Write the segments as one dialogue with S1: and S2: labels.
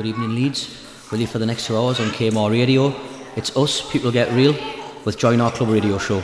S1: Good evening, Leeds. With you for the next two hours on KMAH Radio. It's us, People Get Real, with Join Our Club Radio Show.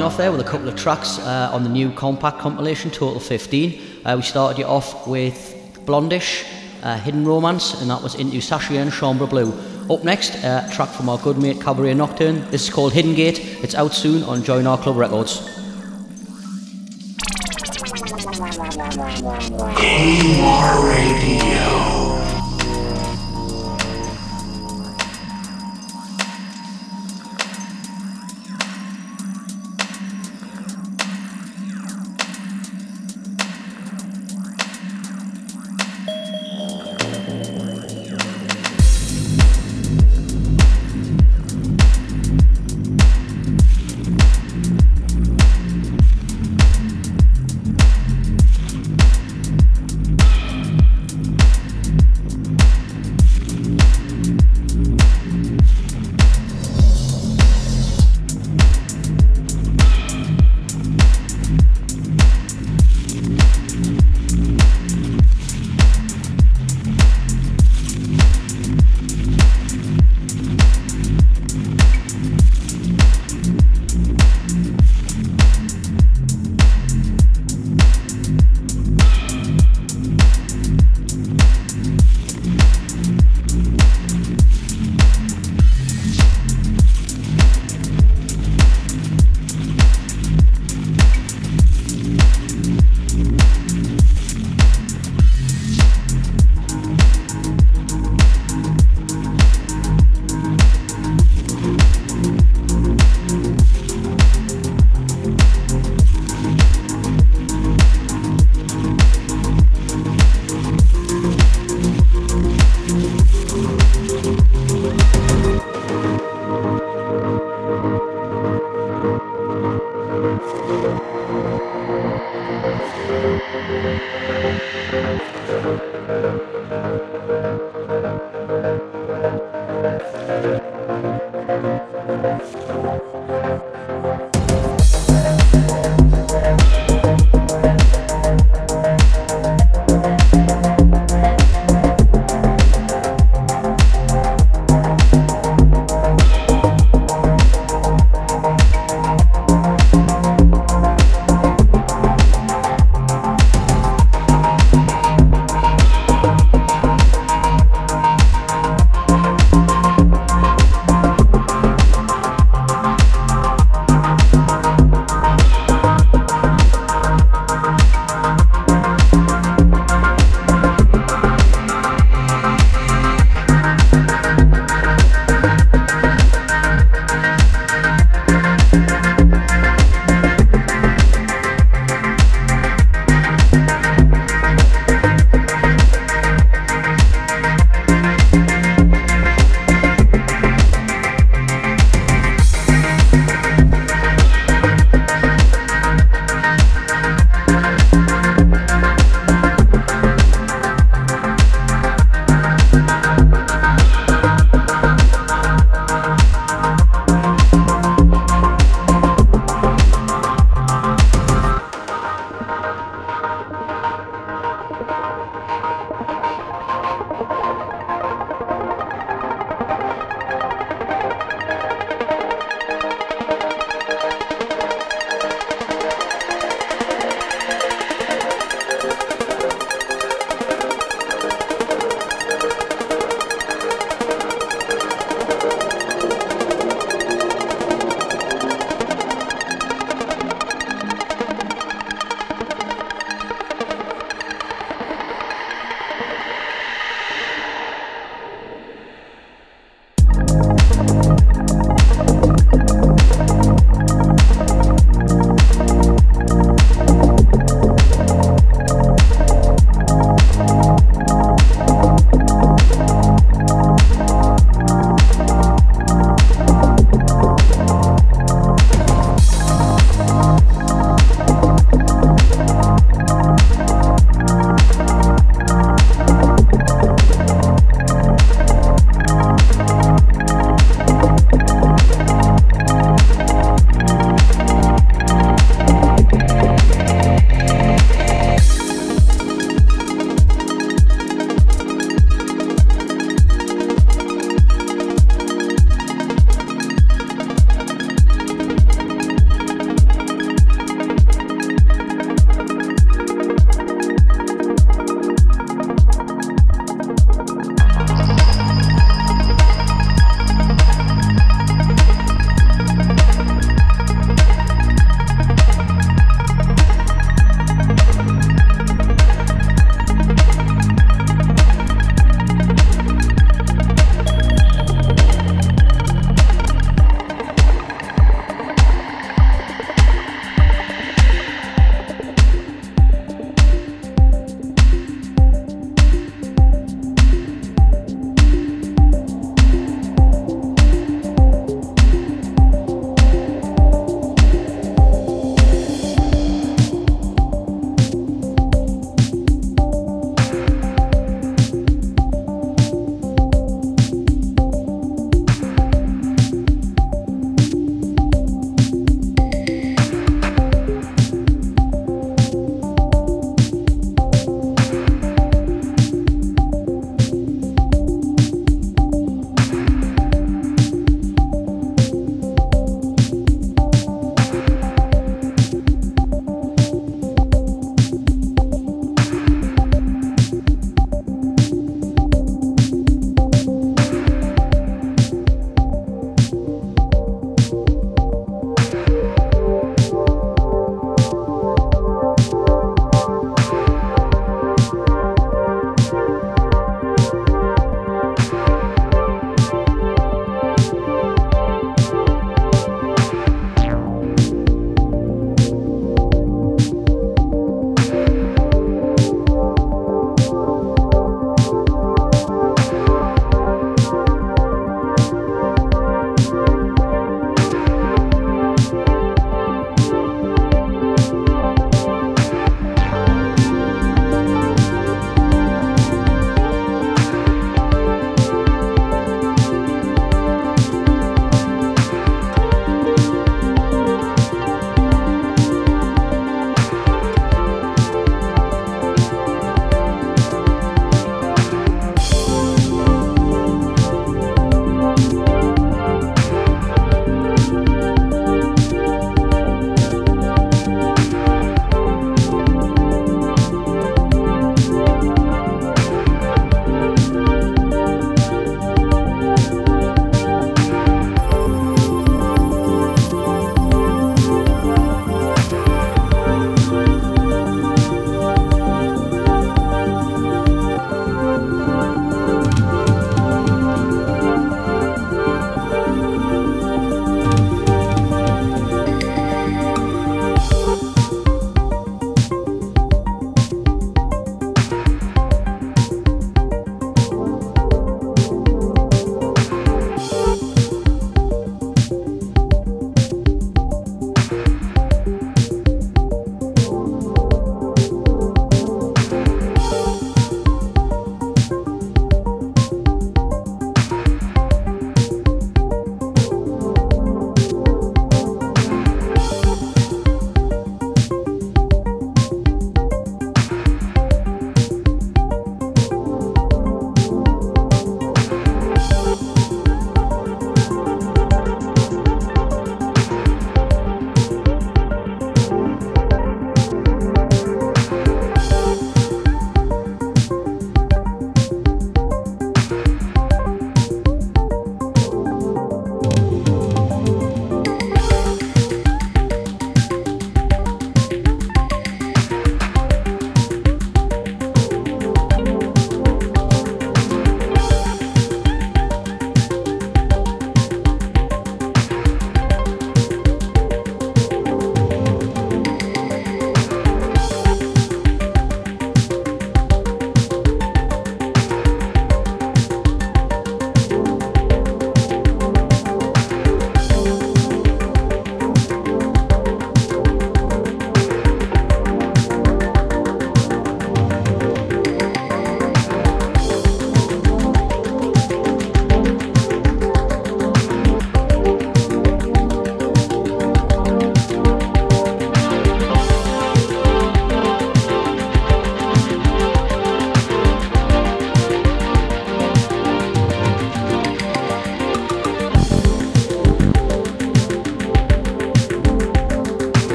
S1: Starting off there with a couple of tracks uh, on the new compact compilation, Total 15. Uh, we started you off with Blond:ish, uh, Hidden Romance, and that was Into Saschienne Chambre Bleue. Up next, uh, a track from our good mate Cabaret Nocturne. This is called Hidden Gate. It's out soon on Join Our Club Records.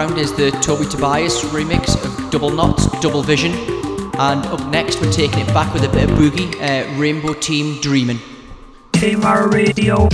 S2: Background is the Toby Tobias remix of Double Knots, Double Vision. And up next, we're taking it back with a bit of boogie, uh, Rainbow Team Dreamin'.
S3: KMAH Radio.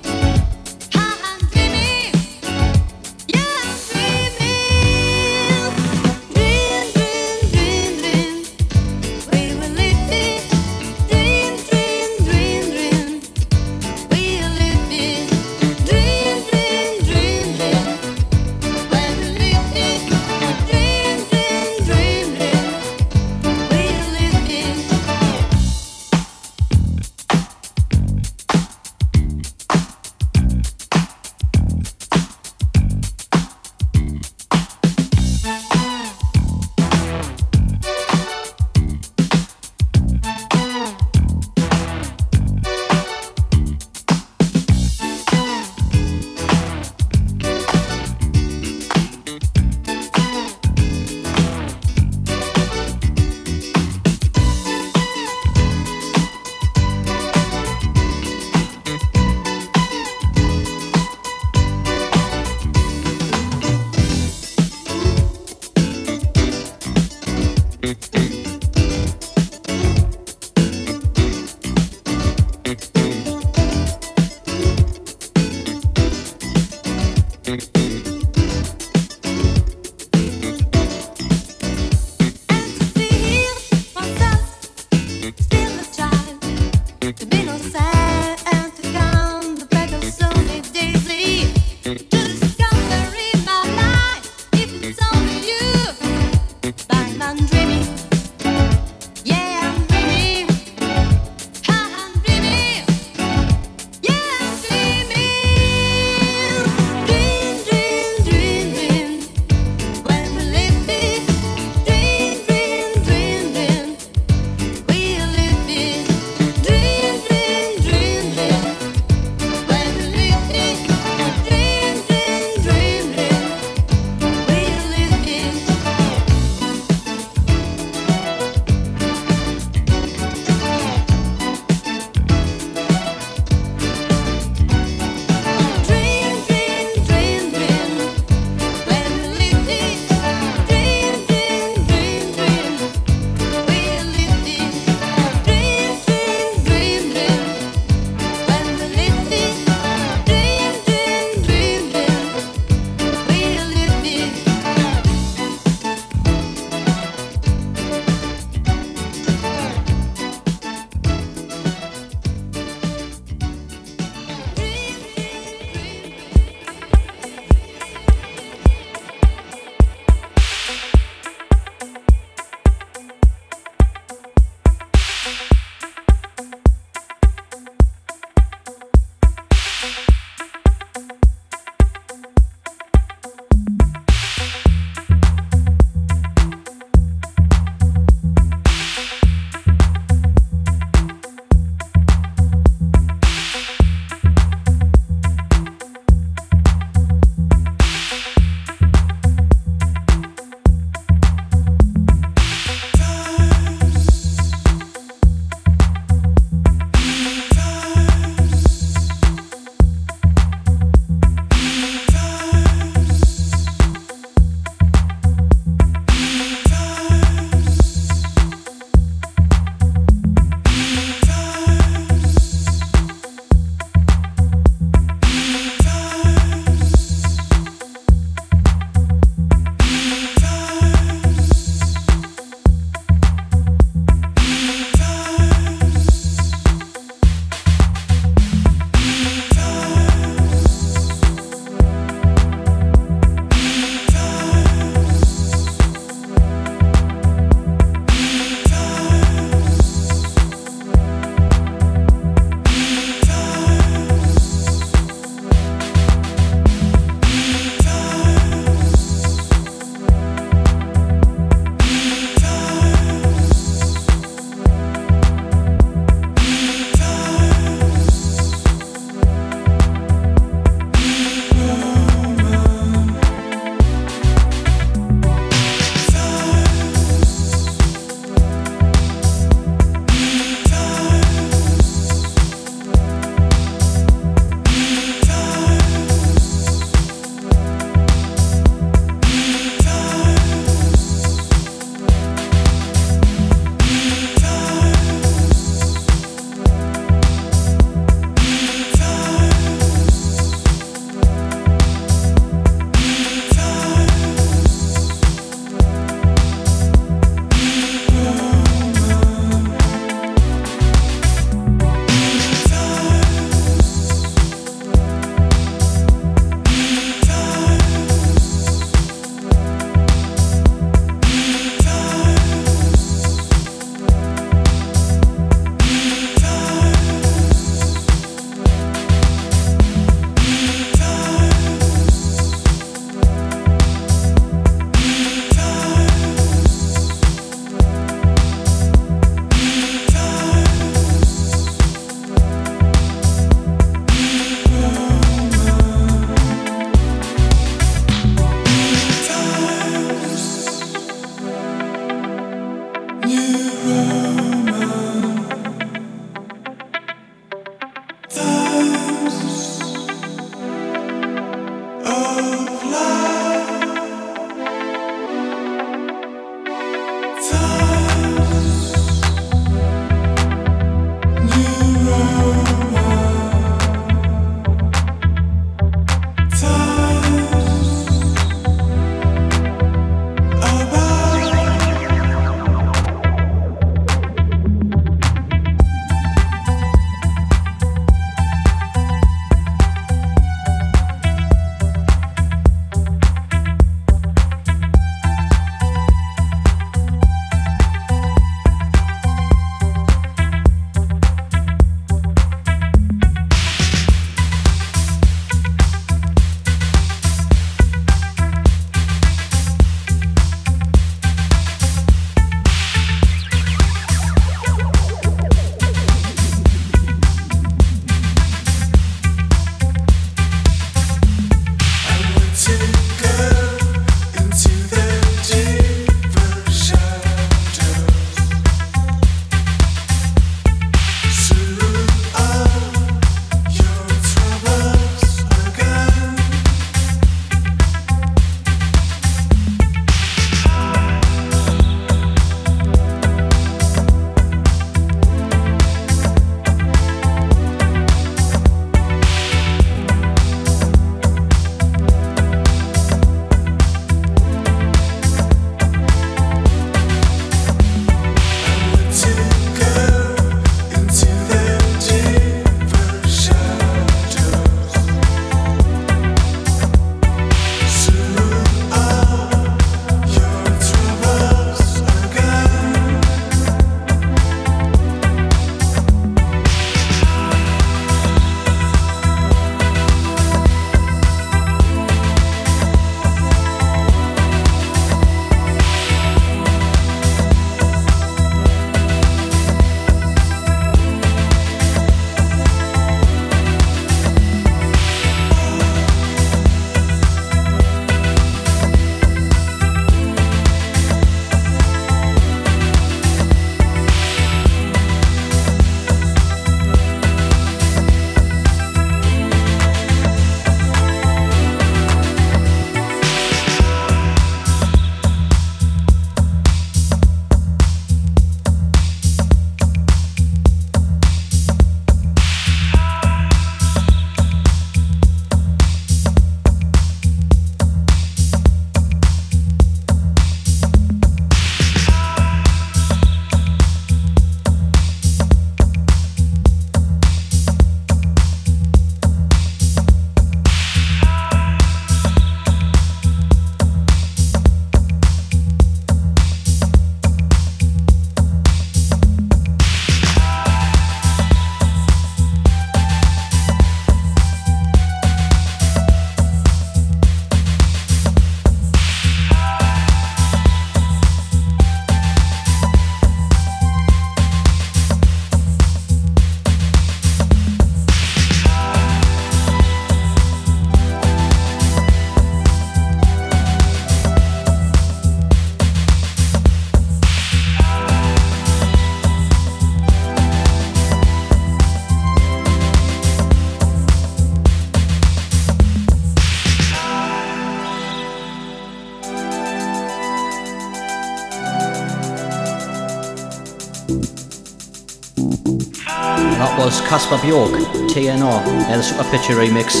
S1: Kasper Bjorke, TNR, uh, the Superpitcher remix.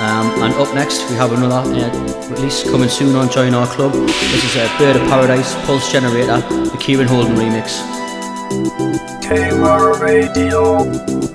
S1: Um, and up next, we have another uh, release coming soon on Join Our Club. This is uh, Bird of Paradise, Pulse Generator, the Kieran Holden remix.
S3: KMAH Radio.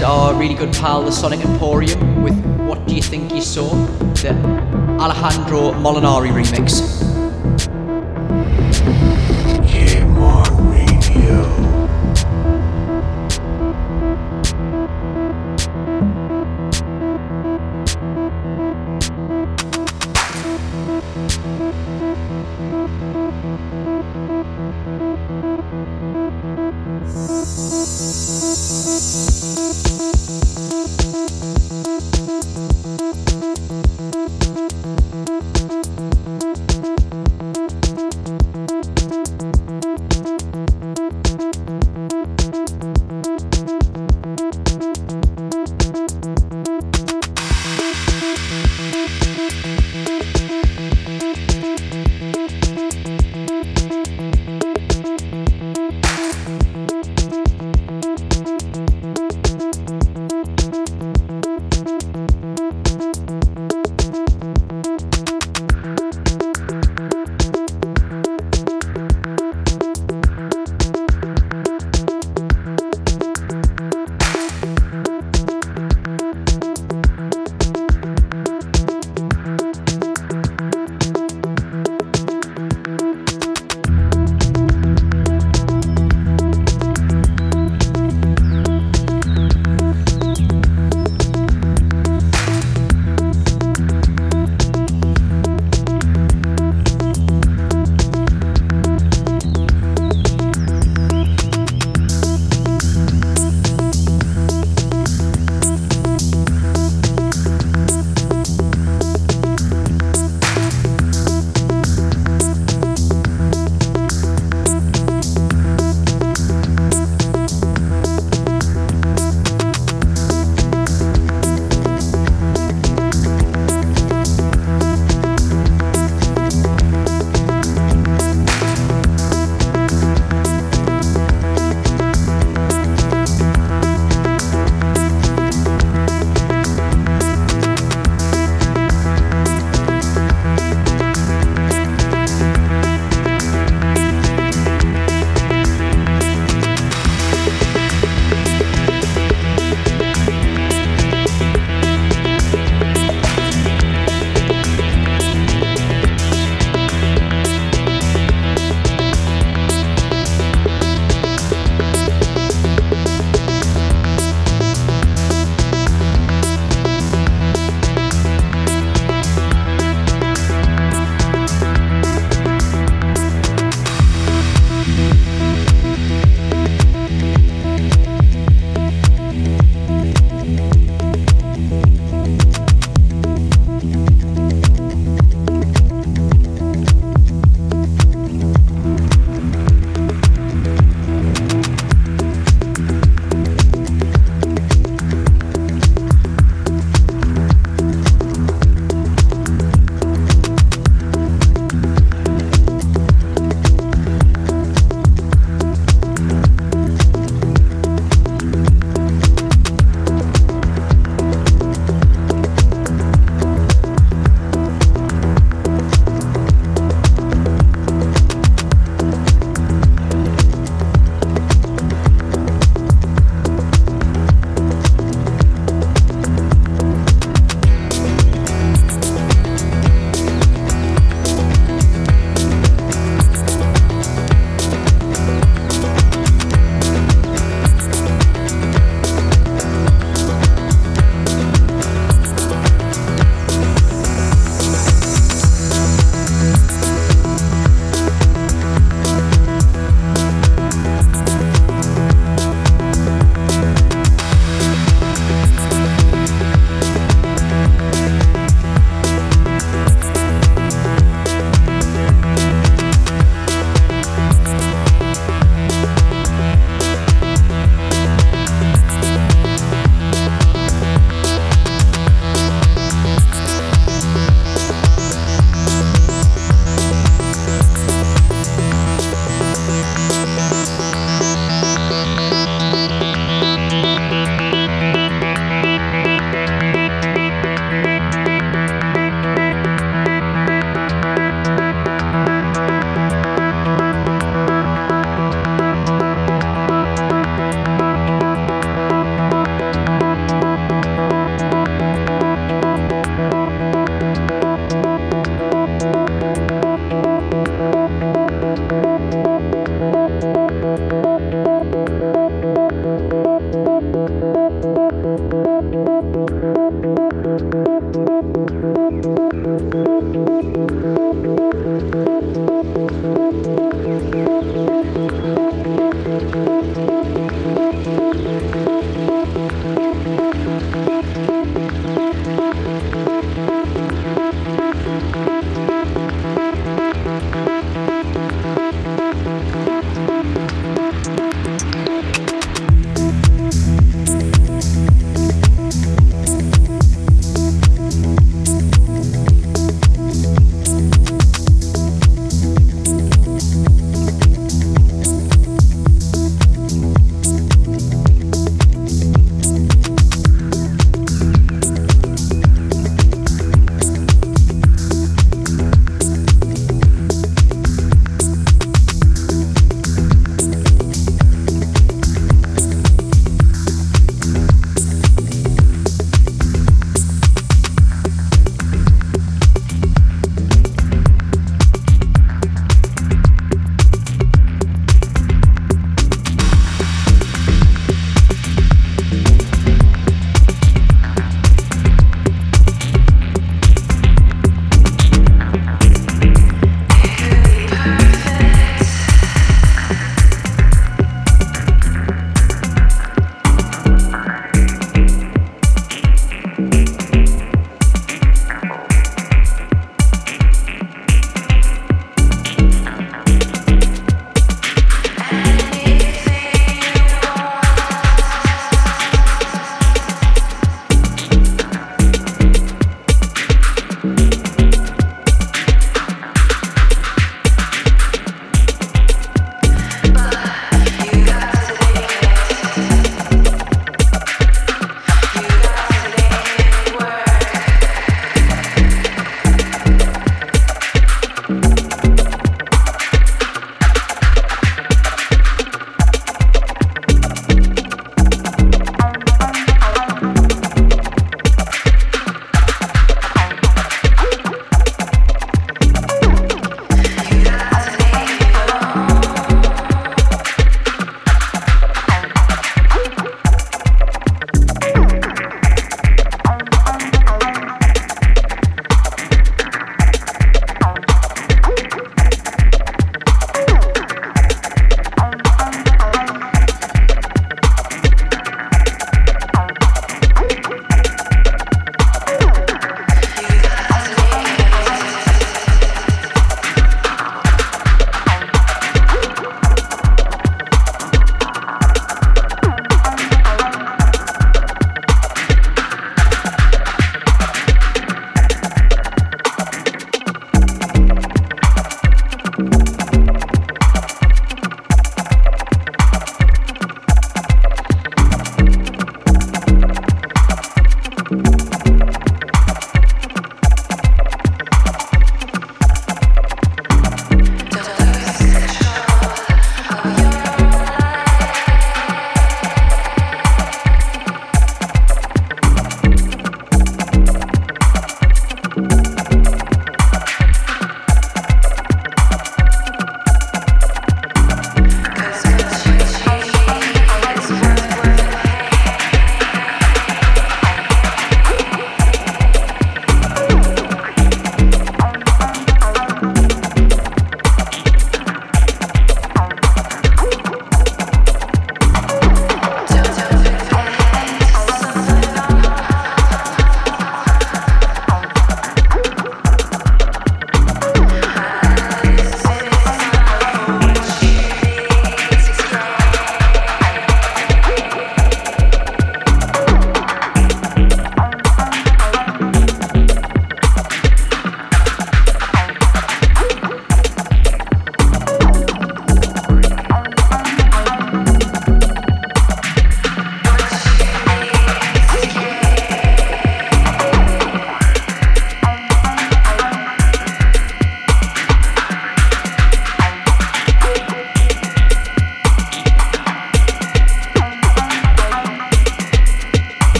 S2: Is our really good pal, the Sonic Emporium, with What Do You Think You Saw? The Alejandro Molinari remix.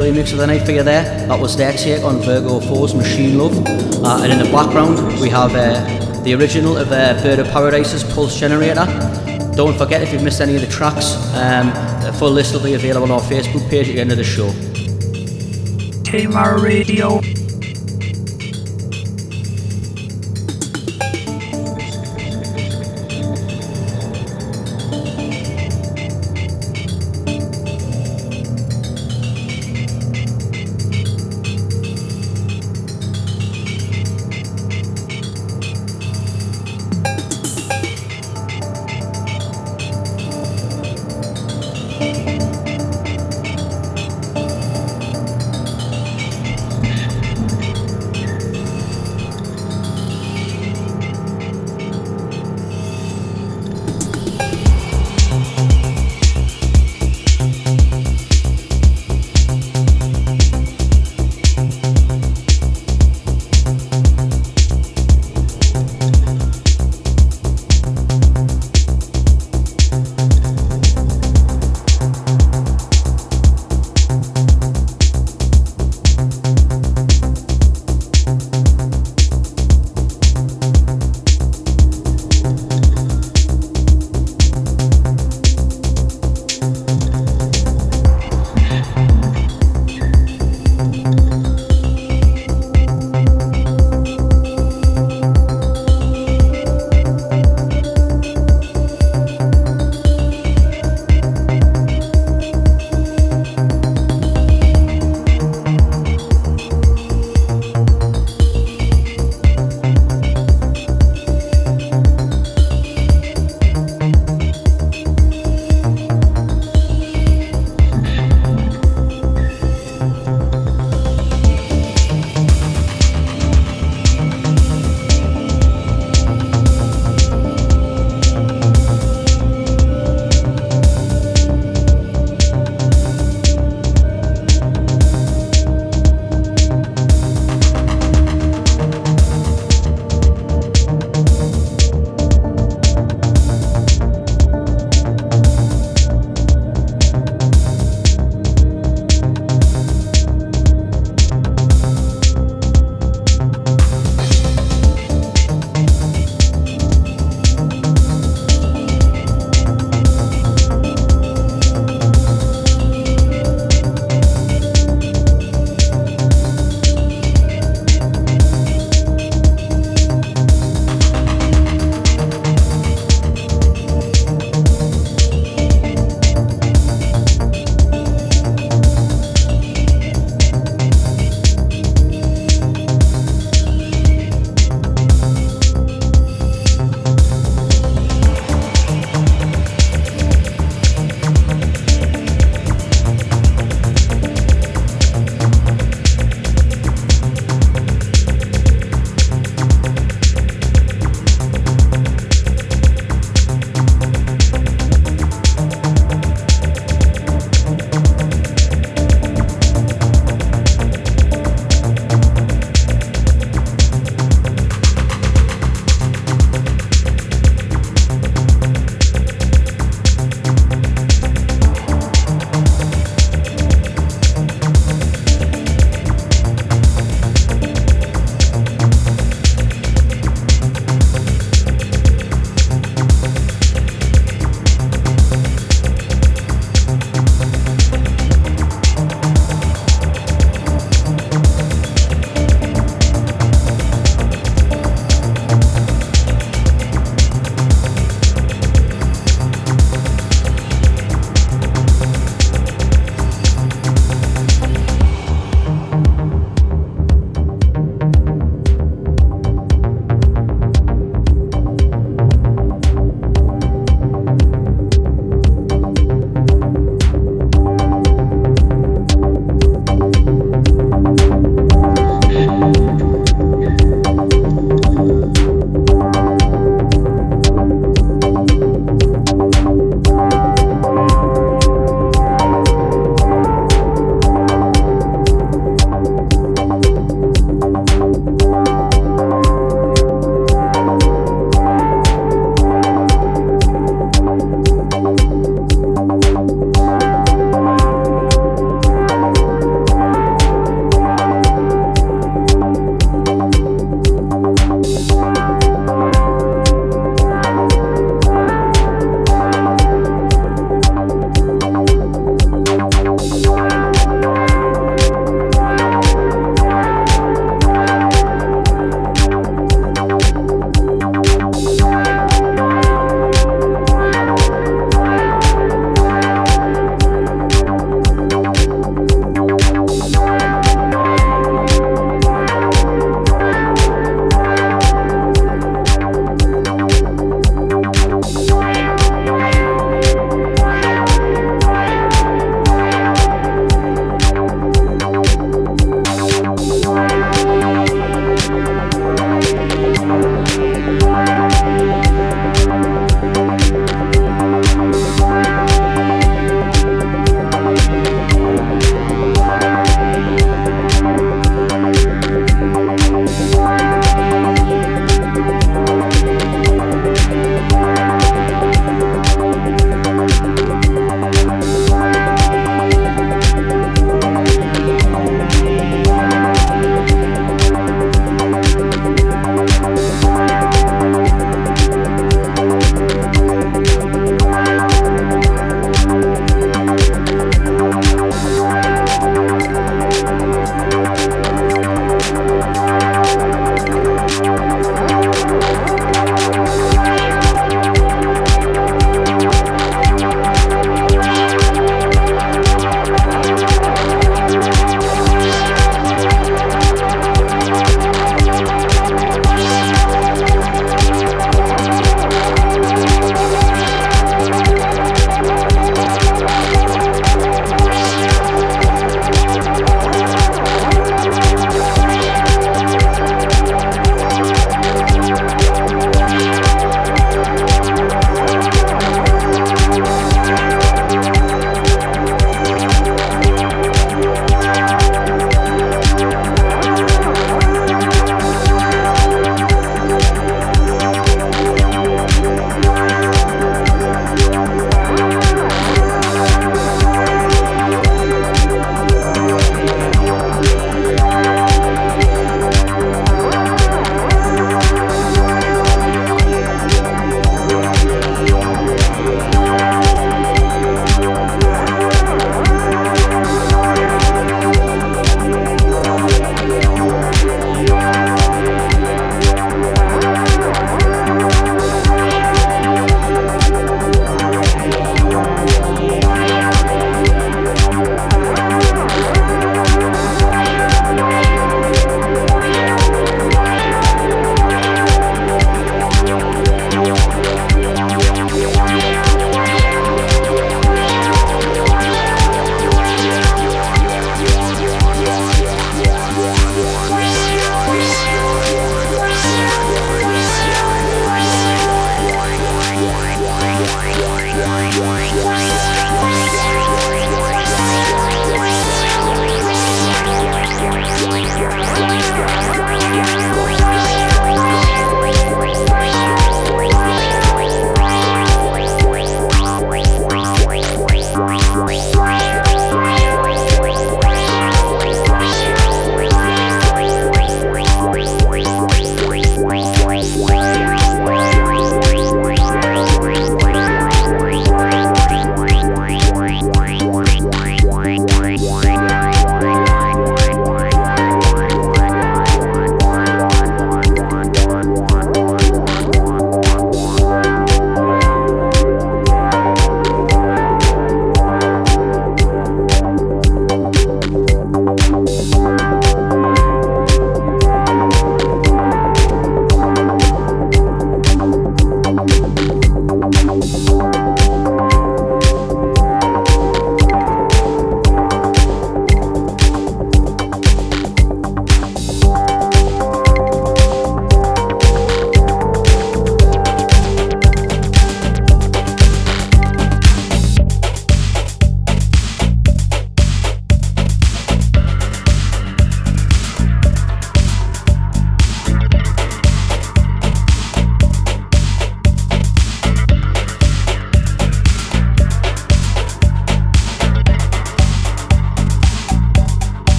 S1: Remix of the night for you there. That was their take on Virgo 4's Machine Love. Uh, and in the background, we have uh, the original of uh, Bird of Paradise's Pulse Generator. Don't forget if you've missed any of the tracks, um, a full list will be available on our Facebook page at the end of the show.
S3: KMAH Radio.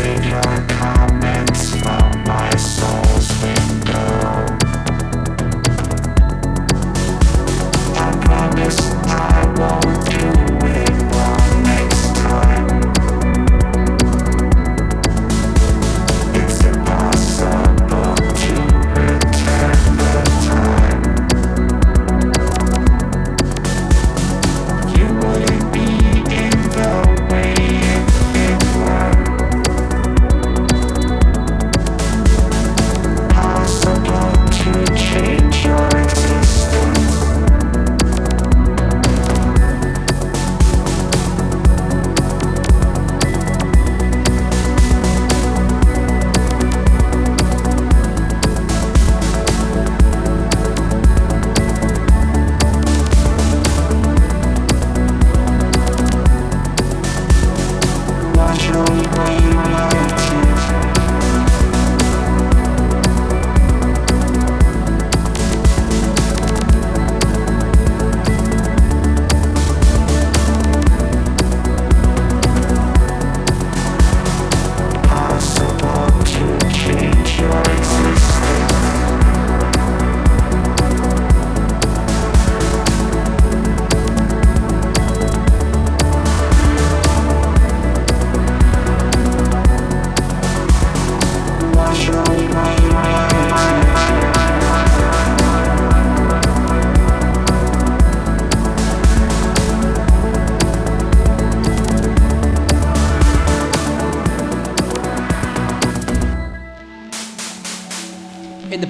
S3: Savior.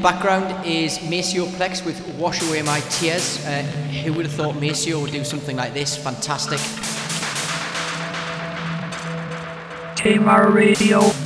S2: Background is Maceo Plex with Wash Away My Tears. Uh, who would have thought Maceo would do something like this? Fantastic.
S4: KMAH Radio.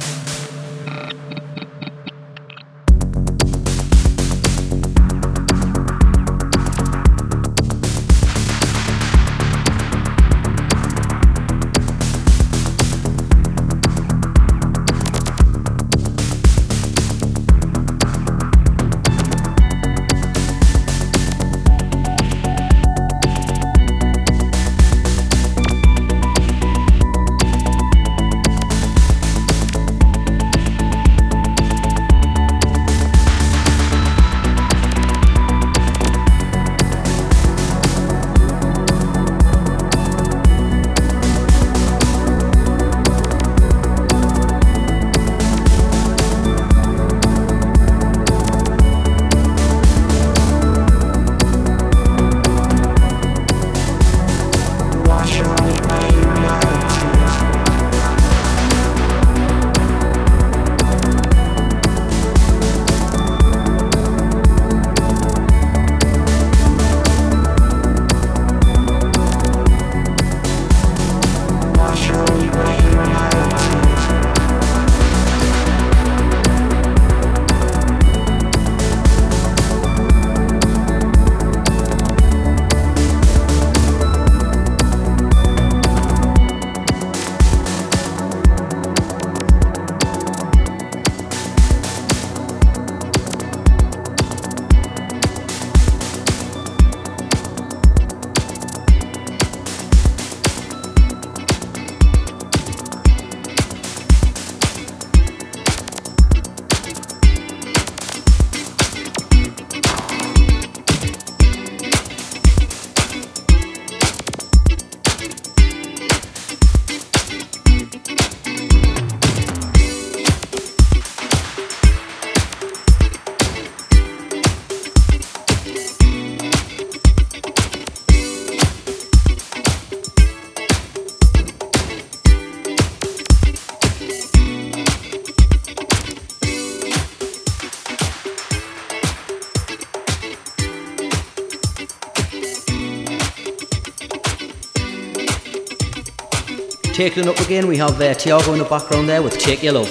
S1: Taking it up again, we have uh, Tiago in the background there with Take Your Love.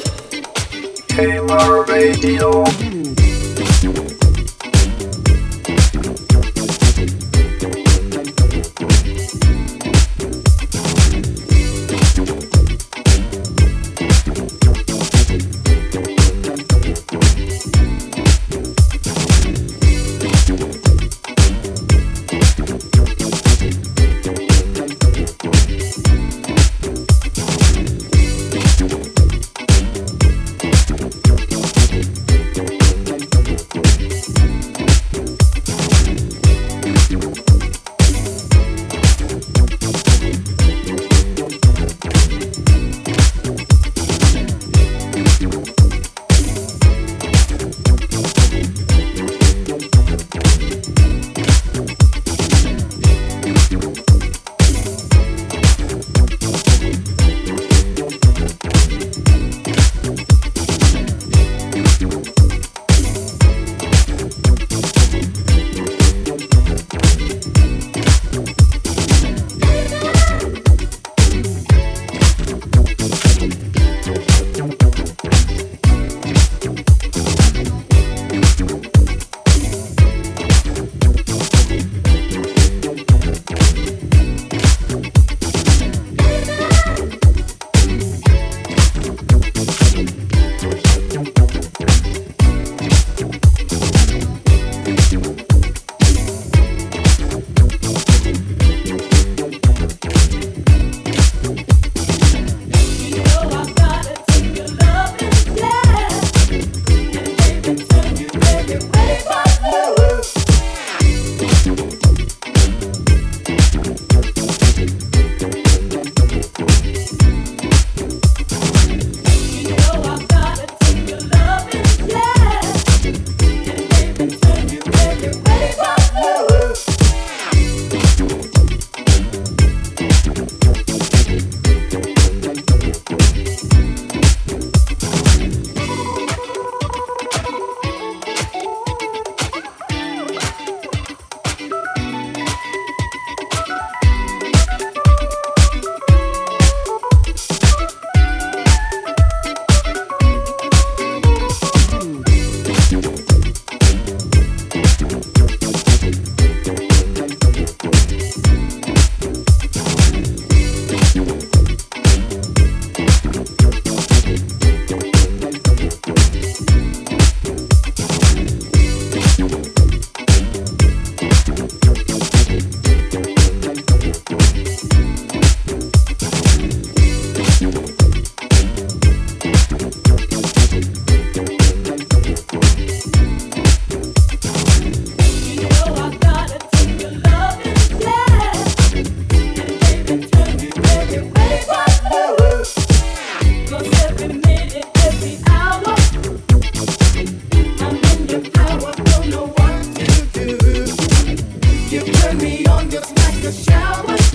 S4: KMAH Radio.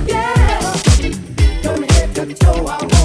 S2: yeah, from
S1: head to toe.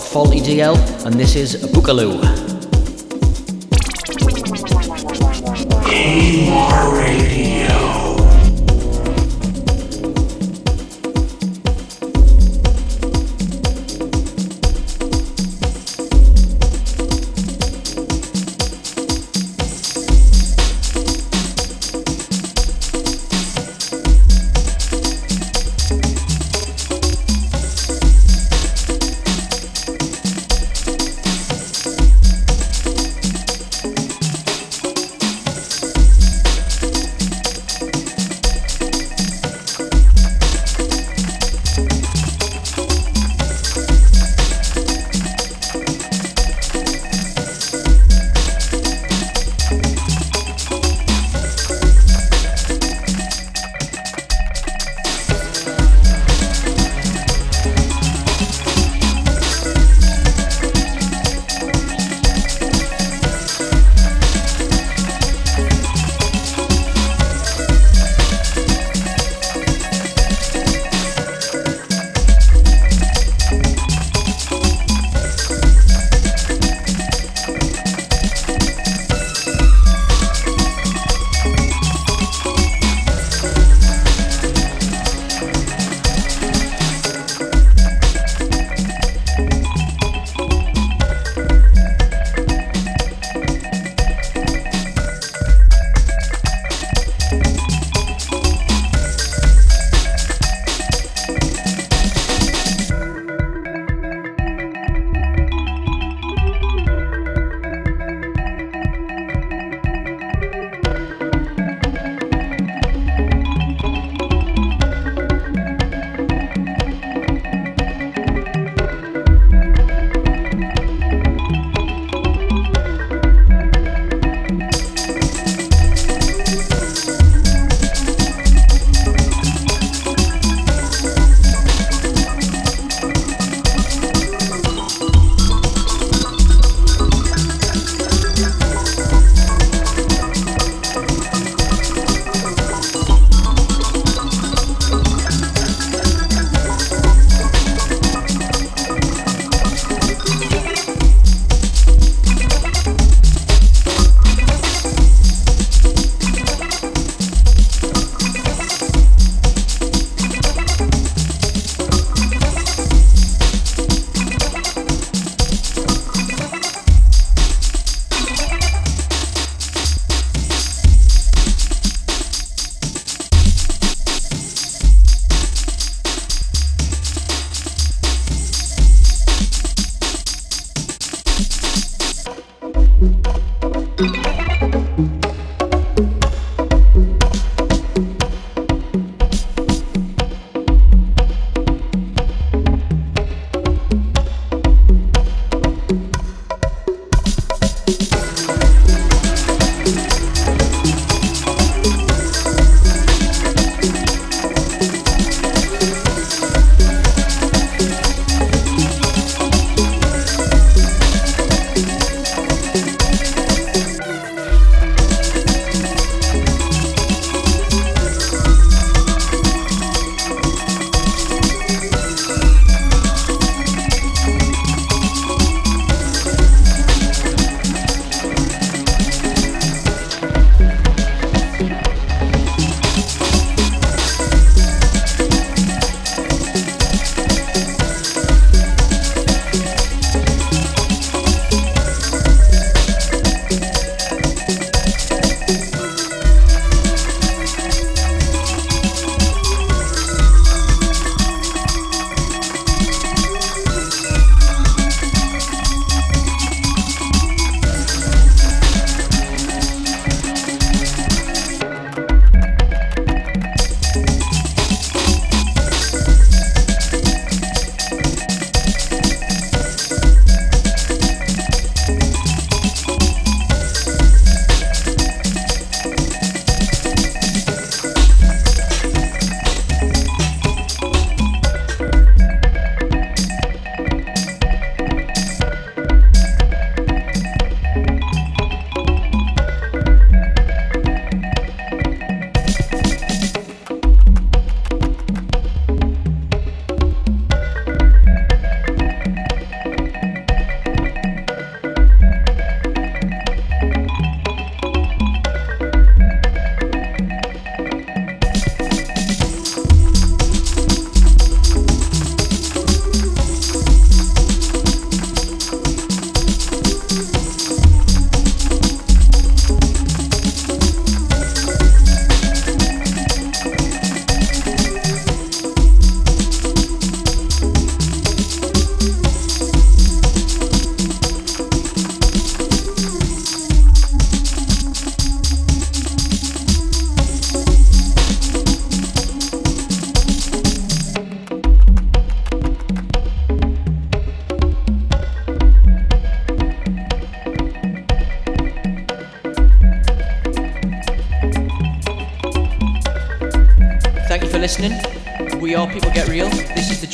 S1: Faulty DL, and this is Bookaloo.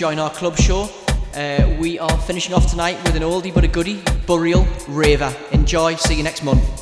S2: Join our club show. Uh, we are finishing off tonight with an oldie but a goodie, Burial Raver. Enjoy, see you next month.